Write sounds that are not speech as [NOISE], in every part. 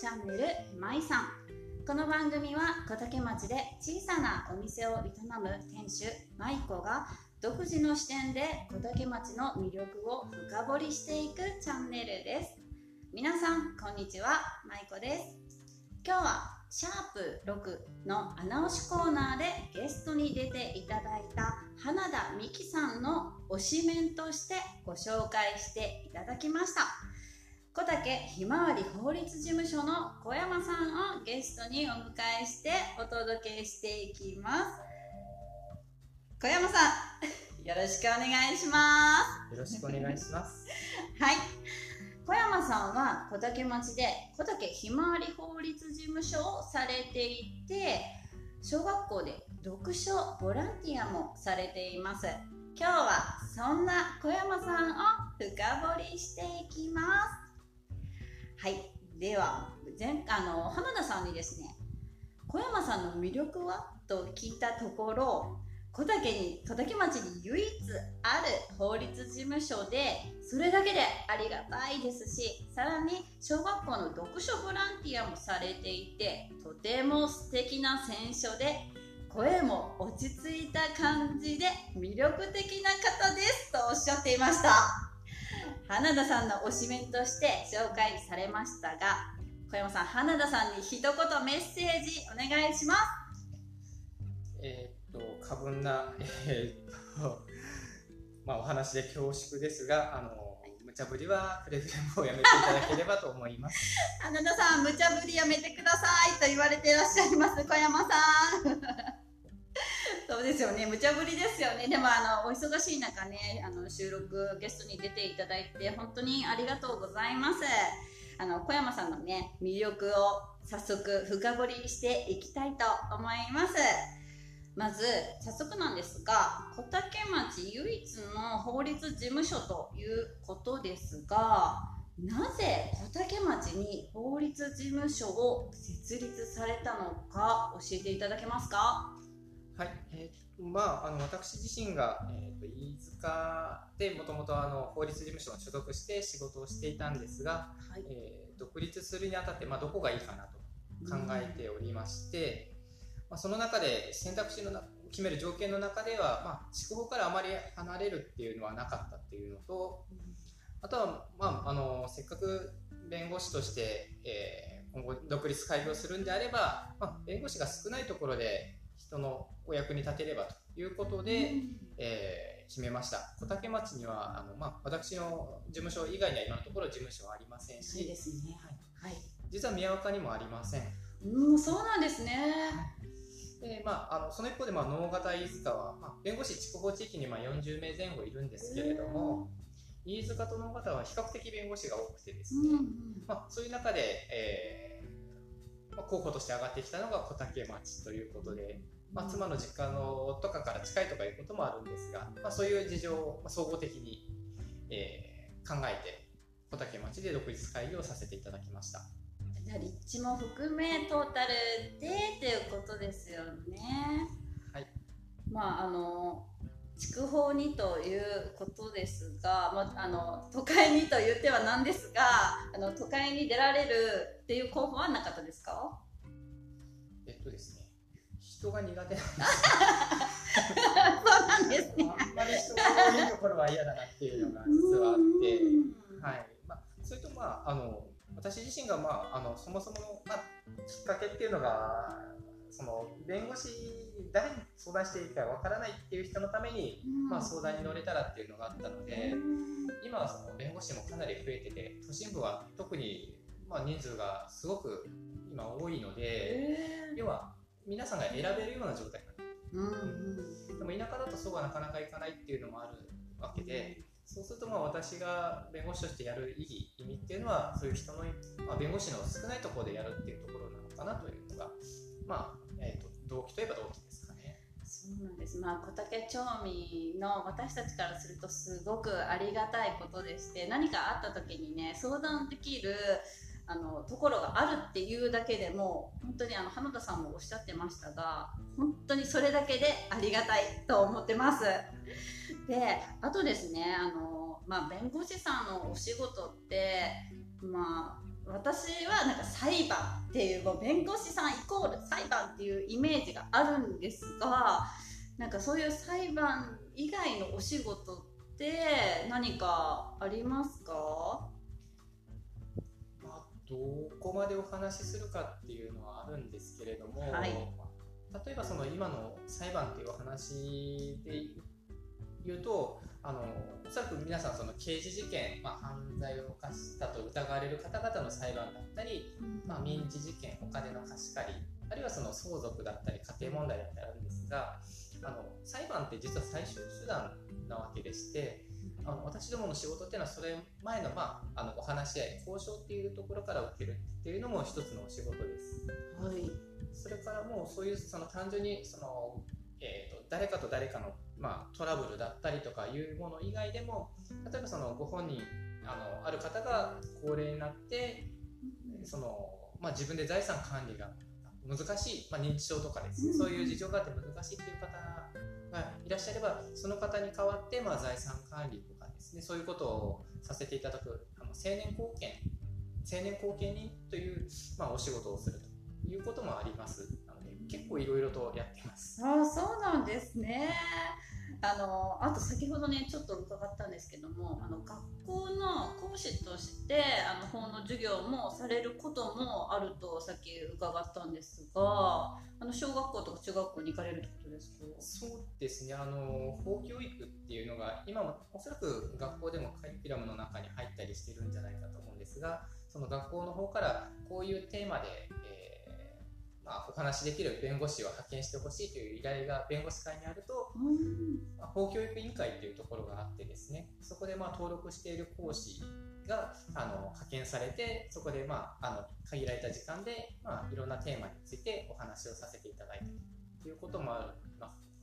チャンネルまいさん。この番組は小竹町で小さなお店を営む店主舞子が独自の視点で小竹町の魅力を深掘りしていくチャンネルです。皆さんこんにちは。舞子です。今日はシャープ6の穴押しコーナーでゲストに出ていただいた花田美希さんの推しメンとしてご紹介していただきました。小竹ひまわり法律事務所の小山さんをゲストにお迎えしてお届けしていきます。小山さんよろしくお願いします。よろしくお願いします。[LAUGHS] はい。小山さんは小竹町で小竹ひまわり法律事務所をされていて小学校で読書ボランティアもされています。今日はそんな小山さんを深掘りしていきますはい。では前あの花田さんにですね小山さんの魅力は？と聞いたところ小竹に小竹町に唯一ある法律事務所でそれだけでありがたいですしさらに小学校の読書ボランティアもされていてとても素敵な選書で声も落ち着いた感じで魅力的な方です。とおっしゃっていました。花田さんの推しメンとして紹介されましたが小山さん花田さんに一言メッセージお願いします。えー、っと過分な、えー、っとまあ、お話で恐縮ですがあの無茶ぶりはくれぐれもやめていただければと思います。花田さん無茶ぶりやめてくださいと言われていらっしゃいます小山さんそうですよね。無茶ぶりですよね。でもあのお忙しい中ねあの収録ゲストに出ていただいて本当にありがとうございます。あの小山さんのね魅力を早速深掘りしていきたいと思います。まず早速なんですが小竹町唯一の法律事務所ということですがなぜ小竹町に法律事務所を設立されたのか教えていただけますか？はい、えー、まああの私自身が、えーと、飯塚でもともと法律事務所に所属して仕事をしていたんですが、はい、えー、独立するにあたって、まあ、どこがいいかなと考えておりまして、まあ、その中で選択肢の決める条件の中では、まあ、筑豊からあまり離れるっていうのはなかったっていうのと、あとは、まあ、あのせっかく弁護士として、えー、今後独立開業するんであれば、まあ、弁護士が少ないところで人のお役に立てればということで、うん、えー、決めました。小竹町にはあの、まあ、私の事務所以外には今のところ事務所はありませんし、ですね。はい、はい、実は宮岡にもありません。うんそうなんですね、でまあ、あのその一方で、まあ、能形飯塚は、まあ、弁護士筑豊地域にまあ40名前後いるんですけれども、飯塚と能形は比較的弁護士が多くてですね、うんうん、まあ、そういう中で、えーまあ、候補として上がってきたのが小竹町ということで、まあ、妻の実家のとかから近いとかいうこともあるんですが、まあ、そういう事情を総合的に、えー、考えて小竹町で独立会議をさせていただきました。じゃ立地も含めトータルでということですよね。はい。まああの筑豊にということですが、まあ、あの都会にと言ってはなんですがあの都会に出られるっていう候補はなかったですか？人が苦手なんです。そうなんですね。あんまり人が多いところは嫌だなっていうのが実はあって。はい。まあ、それとまああの私自身が、まあ、あのそもそもの、まあ、きっかけっていうのがその弁護士誰に相談していいかわからないっていう人のために、うん、まあ、相談に乗れたらっていうのがあったので、うん、今はその弁護士もかなり増えてて都心部は特に、まあ、人数がすごく今多いので、要は皆さんが選べるような状態なの、うん、でも田舎だとそうはなかなかいかないっていうのもあるわけで。そうするとまあ私が弁護士としてやる意義意味っていうのはそういう人の、まあ、弁護士の少ないところでやるっていうところなのかなというのが、まあえーと、動機といえば動機ですかね。そうなんです、まあ、小竹町民の私たちからするとすごくありがたいことでして何かあった時にね相談できるあのところがあるっていうだけでも本当にあの花田さんもおっしゃってましたが本当にそれだけでありがたいと思ってます。であとですねあの、まあ、弁護士さんのお仕事ってまあ私はなんか裁判っていうもう弁護士さんイコール裁判っていうイメージがあるんですがなんかそういう裁判以外のお仕事って何かありますか、どこまでお話しするかっていうのはあるんですけれども、はい。例えばその今の裁判っていうお話で言うとあのおそらく皆さんその刑事事件、まあ、犯罪を犯したと疑われる方々の裁判だったり、まあ、民事事件お金の貸し借りあるいはその相続だったり家庭問題だったりあるんですがあの裁判って実は最終手段なわけでしてあの私どもの仕事っていうのはそれ前の,、まあ、あのお話し合い交渉っていうところから受けるっていうのも一つのお仕事です。はい。それからもうそういうその単純にその、えー、と誰かと誰かの、まあ、トラブルだったりとかいうもの以外でも例えばそのご本人あのある方が高齢になってその、まあ、自分で財産管理が難しい、まあ、認知症とかですね、うん。そういう事情があって難しいっていう方がいらっしゃればその方に代わって、まあ、財産管理とかですねそういうことをさせていただくあの青年貢献青年後見人という、まあ、お仕事をするということもあります。なので結構いろいろとやってます。ああそうなんですね。あのあと先ほどねちょっと伺ったんですけどもあの学校の講師としてあの法の授業もされることもあるとさっき伺ったんですがあの小学校とか中学校に行かれるってことですか？そうですね。あの法教育っていうのが今もおそらく学校でもカリキュラムの中に入ったりしてるんじゃないかと思うんですがその学校の方からこういうテーマで、えーまあ、お話しできる弁護士を派遣してほしいという依頼が弁護士会にあると、うん。まあ、法教育委員会っていうところがあってですねそこでまあ登録している講師があの派遣されてそこでまああの限られた時間で、まあ、いろんなテーマについてお話をさせていただいたということもあります。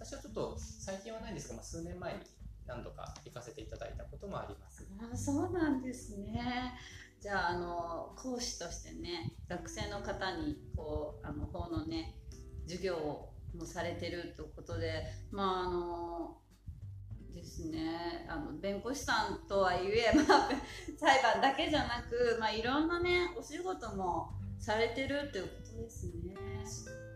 私はちょっと最近はないんですが、まあ、数年前に何度か行かせていただいたこともあります。あそうなんですね。じゃああの講師としてね学生の方にこうあの法のね授業をもされてるということでまああのですね。あの弁護士さんとはいえ、まあ、裁判だけじゃなく、まあ、いろんなねお仕事もされてるっていうことですね。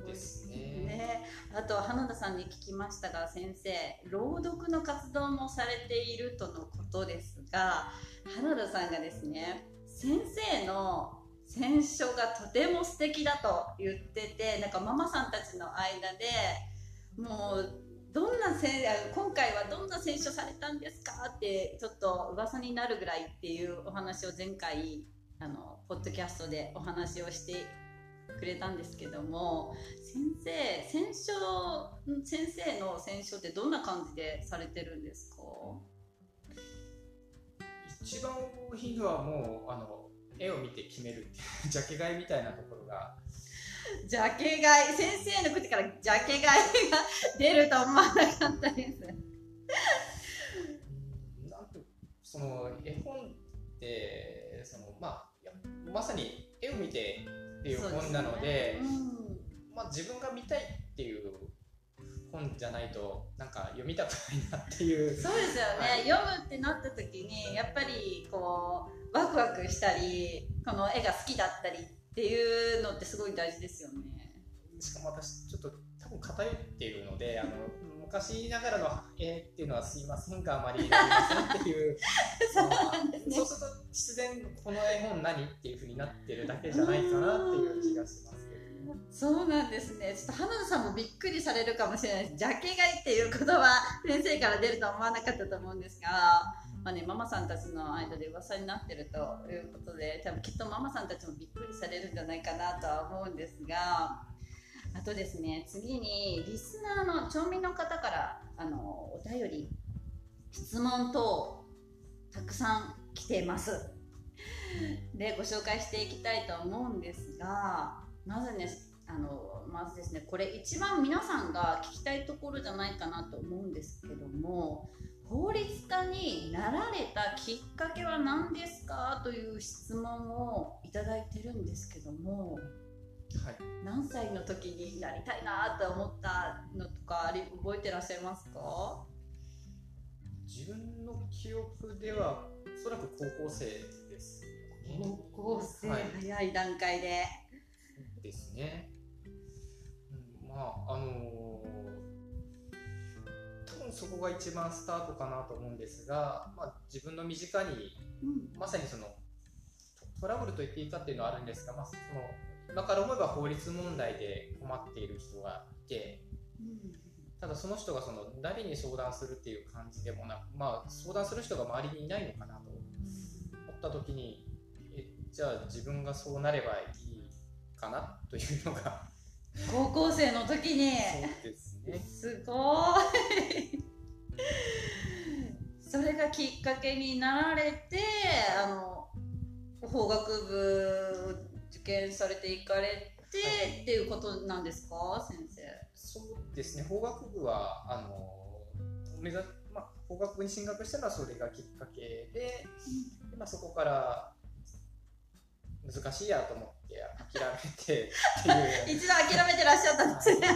ですね。ね、あと花田さんに聞きましたが先生朗読の活動もされているとのことですが花田さんがですね先生の選書がとても素敵だと言っててなんかママさんたちの間でもうどんなせん今回はどんな選書されたんですかってちょっと噂になるぐらいっていうお話を前回あのポッドキャストでお話をしてくれたんですけども先生選書先生の選書ってどんな感じでされてるんですか？一番多いのはもうあの絵を見て決めるっていうジャケ買いみたいなところがジャケ買い先生の口からジャケ買いが出ると思わなかったです。うんなんとその絵本ってその、まあ、まさに絵を見てっていう本なのでそうすね。うん。まあ、自分が見たいっていう本じゃないとなんか読みたくないなっていう。そうですよね、はい。読むってなった時にやっぱりこうワクワクしたりこの絵が好きだったりっていうのってすごい大事ですよね。しかも私ちょっと多分偏っているのであの [LAUGHS] 昔ながらの絵っていうのはすいませんがあまり読みませんっていう [LAUGHS] そうすると必然この絵本何っていうふうになってるだけじゃないかなっていう気がしますけどね。そうなんですね。ちょっと花田さんもびっくりされるかもしれないです。ジャケ買いっていう言葉、先生から出るとは思わなかったと思うんですが、まあね、ママさんたちの間で噂になってるということで、多分きっとママさんたちもびっくりされるんじゃないかなとは思うんですが、あとですね、次にリスナーの町民の方からあのお便り、質問等たくさん来ています。でご紹介していきたいと思うんですがまずねあのまずですねこれ一番皆さんが聞きたいところじゃないかなと思うんですけども法律家になられたきっかけは何ですかという質問をいただいてるんですけどもはい何歳の時になりたいなと思ったのとか覚えてらっしゃいますか？自分の記憶ではおそらく高校生です。高校生、はい、早い段階で。ですね。うん、まああのー、多分そこが一番スタートかなと思うんですが、まあ、自分の身近に、うん、まさにそのトラブルと言っていいかっていうのはあるんですが、まあ、その今から思えば法律問題で困っている人がいて、ただその人がその誰に相談するっていう感じでもなく、まあ、相談する人が周りにいないのかなと思った時にえじゃあ自分がそうなればいいかなというのが高校生の時に。そうですね。すごい。それがきっかけになられてあの法学部受験されていかれて、はい、っていうことなんですか？先生。そうですね。法学部はあの目指まあ、法学部に進学したのはそれがきっかけで、うん、まあ、そこから難しいやと思って諦めてっていう。[LAUGHS] 一度諦めてらっしゃったんですね、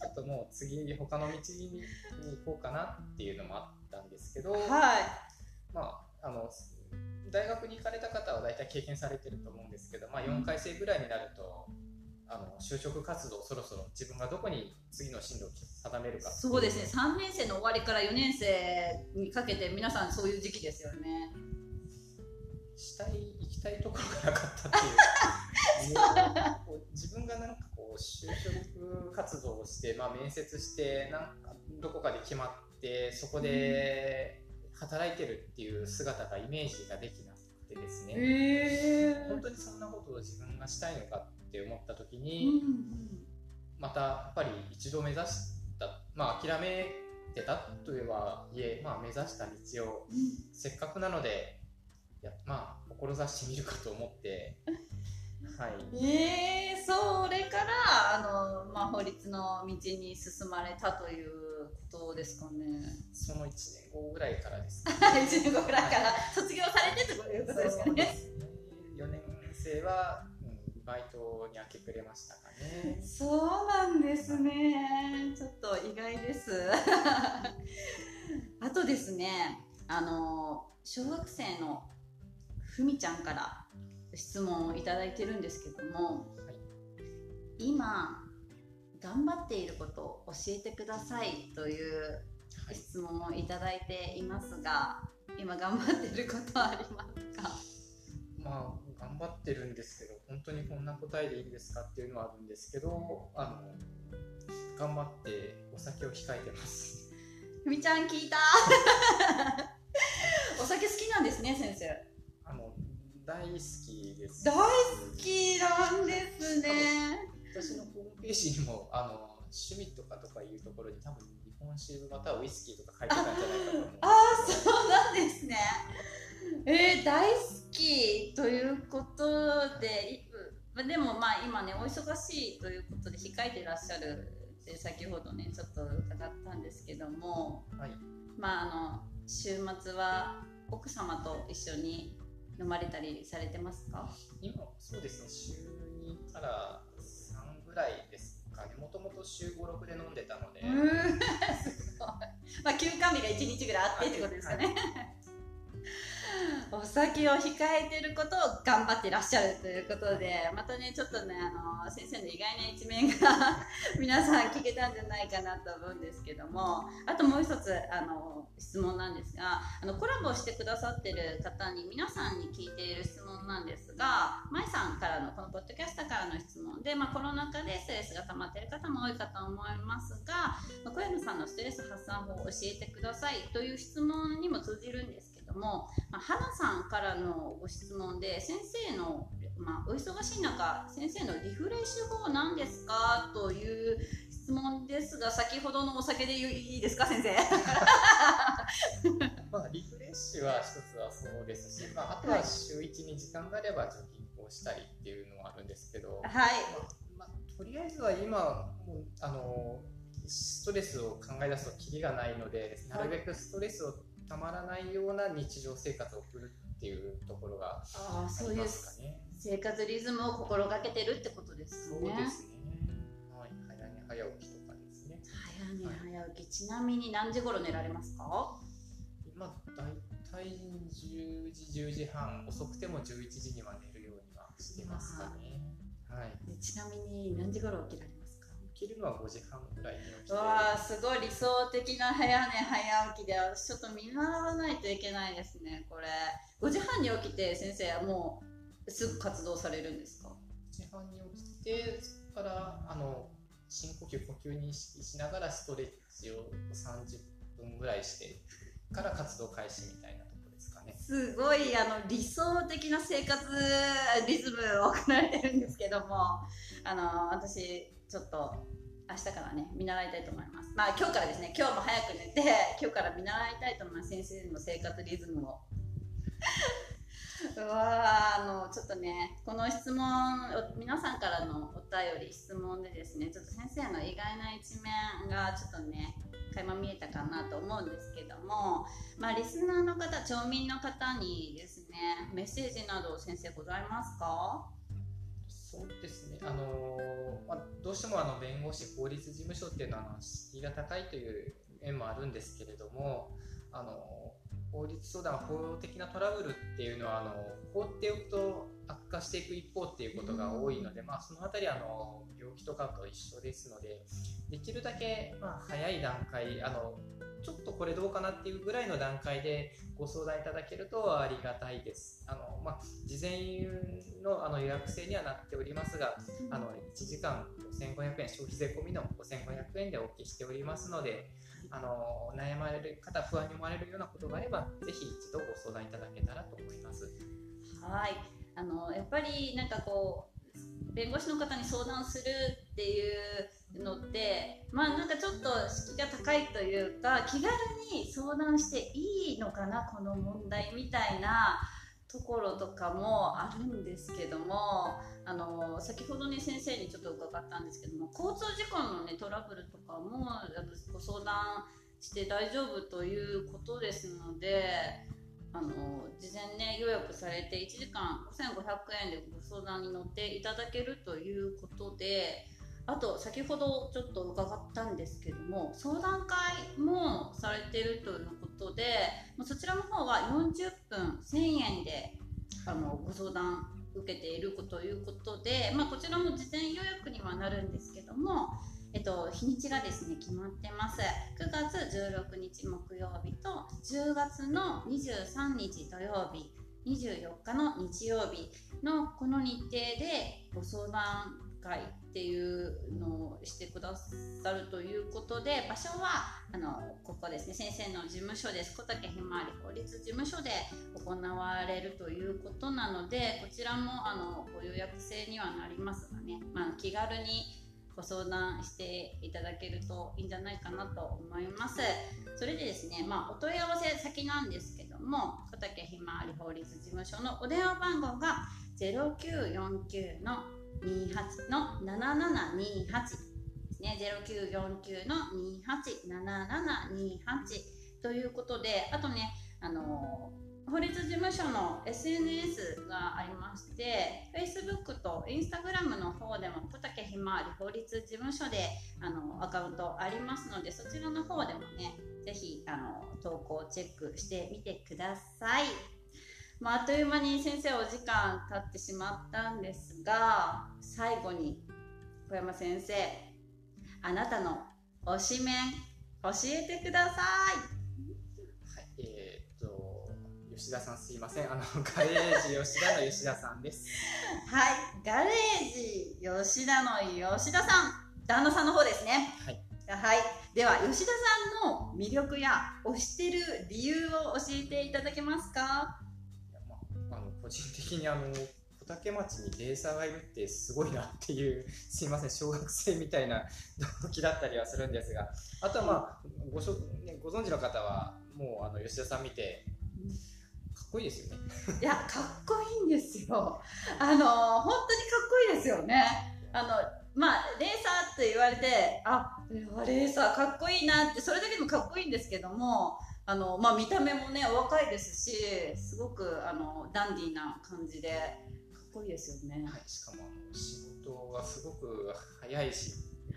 ちょっともう次他の道に行こうかなっていうのもあったんですけど、はい。まあ、あの大学に行かれた方は大体経験されてると思うんですけど、まあ、4回生ぐらいになるとあの就職活動そろそろ自分がどこに次の進路を定めるかそうですね。3年生の終わりから4年生にかけて皆さんそういう時期ですよね。したいたいところがなかったってい [LAUGHS] う。自分がなんかこう就職活動をして、まあ、面接してなんかどこかで決まってそこで働いてるっていう姿がイメージができなくてですね、えー、本当にそんなことを自分がしたいのかって思った時に、うんうん、またやっぱり一度目指したまあ諦めてたといえばいえ、まあ、目指した道を、せっかくなのでやまあ志してみるかと思って [LAUGHS] はい、えー、それからあの、まあ、法律の道に進まれたということですかね。その1年後ぐらいからですね。[LAUGHS] 1年後ぐらいから、卒業されてということですかね。ね。4年生は、うん、バイトに明け暮れましたかね。そうなんですね。ちょっと意外です。[LAUGHS] あとですねあの小学生のふみちゃんから質問をいただいてるんですけども、はい、今頑張っていることを教えてくださいという質問をいただいていますが、今頑張ってることはありますか？まあ頑張ってるんですけど本当にこんな答えでいいんですかっていうのはあるんですけどあの頑張ってお酒を控えてます。ふみちゃん聞いた。[LAUGHS] お酒好きなんですね先生大好きです。大好きなんですね。私のホームページにもあの趣味とかとかいうところに多分日本酒またはウイスキーとか書いてたんじゃないかと思うああそうなんですね。えー、大好きということででもまあ今ねお忙しいということで控えてらっしゃるって先ほどねちょっと伺ったんですけども、はい、まああの週末は奥様と一緒に飲まれたりされてますか？今そうですね週2から3ぐらいですかね。もともと週56で飲んでたので。[LAUGHS] すごい。まあ休館日が1日ぐらいあってってことですかね、はい [LAUGHS] お酒を控えてることを頑張ってらっしゃるということでまたねちょっとねあの先生の意外な一面が [LAUGHS] 皆さん聞けたんじゃないかなと思うんですけどもあともう一つあの質問なんですがあのコラボしてくださってる方に皆さんに聞いている質問なんですが舞さんからのこのポッドキャスターからの質問で、まあ、コロナ禍でストレスが溜まっている方も多いかと思いますが小山さんのストレス発散法を教えてくださいという質問にも通じるんですども、まあ、花さんからのご質問で先生の、まあ、お忙しい中先生のリフレッシュ法なんですか？という質問ですが先ほどのお酒でいいですか先生？[LAUGHS] まあリフレッシュは一つはそうですし、まあ、あとは週1に時間があればジョギングをしたりっていうのはあるんですけど、はい、まあ、まあ、とりあえずは今あのストレスを考え出すときりがないのでなるべくストレスをたまらないような日常生活を送るっていうところがありますかね。生活リズムを心がけてるってことですね。そうですね。はい、早寝早起きとかですね。早寝早起き、はい、ちなみに何時頃寝られますか？今だい体10時10時半遅くても11時には寝るようにはしてますかね。はい。ちなみに何時頃起きられます？か？起きるのは5時半ぐらいに起きて。わあすごい理想的な早寝早起きで私ちょっと見習わないといけないですねこれ。5時半に起きて先生はもうすぐ活動されるんですか？5時半に起きてそこからあの深呼吸呼吸に意識しながらストレッチを30分ぐらいしてから活動開始みたいなところですかね。すごいあの理想的な生活リズムを送られてるんですけどもあの私ちょっと明日からね見習いたいと思います。まあ今日からですね今日も早く寝て [LAUGHS] 今日から見習いたいと思います。先生の生活リズムを。[LAUGHS] うわあのちょっとねこの質問皆さんからのお便り質問でですねちょっと先生の意外な一面がちょっとね垣間見えたかなと思うんですけどもまあリスナーの方町民の方にですねメッセージなど先生ございますか？そうですね、あのまあ、どうしてもあの弁護士法律事務所っていうのは敷居が高いという面もあるんですけれどもあの法律相談法的なトラブルっていうのはあの放っておくと悪化していく一方っていうことが多いので、まあ、その辺りあの病気とかと一緒ですのでできるだけま早い段階あのちょっとこれどうかなっていうぐらいの段階でご相談いただけるとありがたいです。あのまあ、事前のあの予約制にはなっておりますが、あの1時間5500円、消費税込みの5500円でお受けしておりますので、あの悩まれる方不安に思われるようなことがあればぜひ一度ご相談いただけたらと思います。はい。あのやっぱりなんかこう弁護士の方に相談するっていうのってまあなんかちょっと敷居が高いというか気軽に相談していいのかなこの問題みたいなところとかもあるんですけどもあの先ほどね先生にちょっと伺ったんですけども交通事故の、ね、トラブルとかもご相談して大丈夫ということですのであの事前ね予約されて1時間5500円でご相談に乗っていただけるということであと先ほどちょっと伺ったんですけども相談会もされているということでそちらの方は40分1000円であのご相談受けているということで、まあ、こちらも事前予約にはなるんですけども、えっと、日にちがですね決まってます。9月16日木曜日と10月の23日土曜日24日の日曜日のこの日程でご相談会っていうのをしてくださるということで場所はあのここですね。先生の事務所です。小竹ひまわり法律事務所で行われるということなのでこちらもあのご予約制にはなりますがね、まあ、気軽にご相談していただけるといいんじゃないかなと思います。それでですね、まあ、お問い合わせ先なんですけども小竹ひまわり法律事務所のお電話番号が0949の28の7728ですね0949の287728ということであとねあの法律事務所の SNS がありまして Facebook と Instagram の方でも小竹ひまわり法律事務所であのアカウントありますのでそちらの方でもねぜひあの投稿チェックしてみてください。まあ、あっという間に先生お時間経ってしまったんですが最後に小山先生あなたの推しメン教えてください。はいえー、っと吉田さんすいません。あのガレージ吉田の吉田さんです。[LAUGHS] はいガレージ吉田の吉田さん。旦那さんの方ですね。はい。はい、では吉田さんの魅力や推してる理由を教えていただけますか？人的にあの小竹町にレーサーがいるってすごいなっていう [LAUGHS] すいません小学生みたいな [LAUGHS] 動機だったりはするんですがあとはまあごしょ、ね、ご存知の方はもうあの吉田さん見てかっこいいですよね。いやかっこいいんですよ。あの本当にかっこいいですよね。あのまあレーサーって言われてあレーサーかっこいいなってそれだけでもかっこいいんですけどもあの、まあ、見た目もねお若いですしすごくあのダンディーな感じでかっこいいですよね、はい、しかもあの仕事がすごく早いし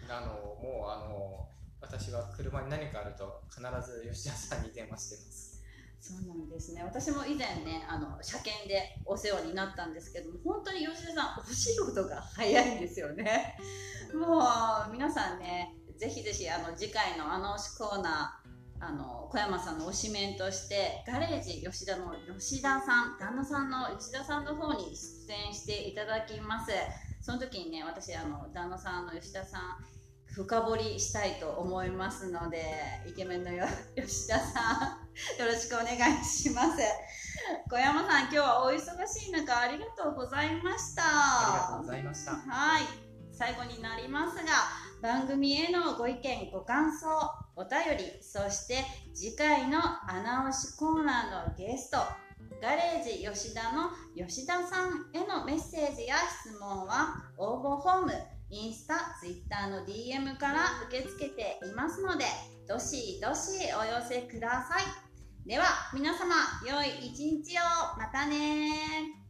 あのもうあの私は車に何かあると必ず吉田さんに電話してます。そうなんですね。私も以前ねあの車検でお世話になったんですけども本当に吉田さんお仕事が早いんですよね。[LAUGHS] もう皆さんねぜひぜひあの次回のあの推しコーナーあの小山さんの推しメンとしてガレージ吉田の吉田さん旦那さんの吉田さんの方に出演していただきます。その時にね私あの旦那さんの吉田さん深掘りしたいと思いますのでイケメンのよ吉田さん [LAUGHS] よろしくお願いします。小山さん今日はお忙しい中ありがとうございました。ありがとうございました。はい。最後になりますが番組へのご意見ご感想お便りそして次回の穴押しコーナーのゲストガレージ吉田の吉田さんへのメッセージや質問は応募フォームインスタ、ツイッターの DM から受け付けていますのでどしどしお寄せください。では皆様良い一日を。またね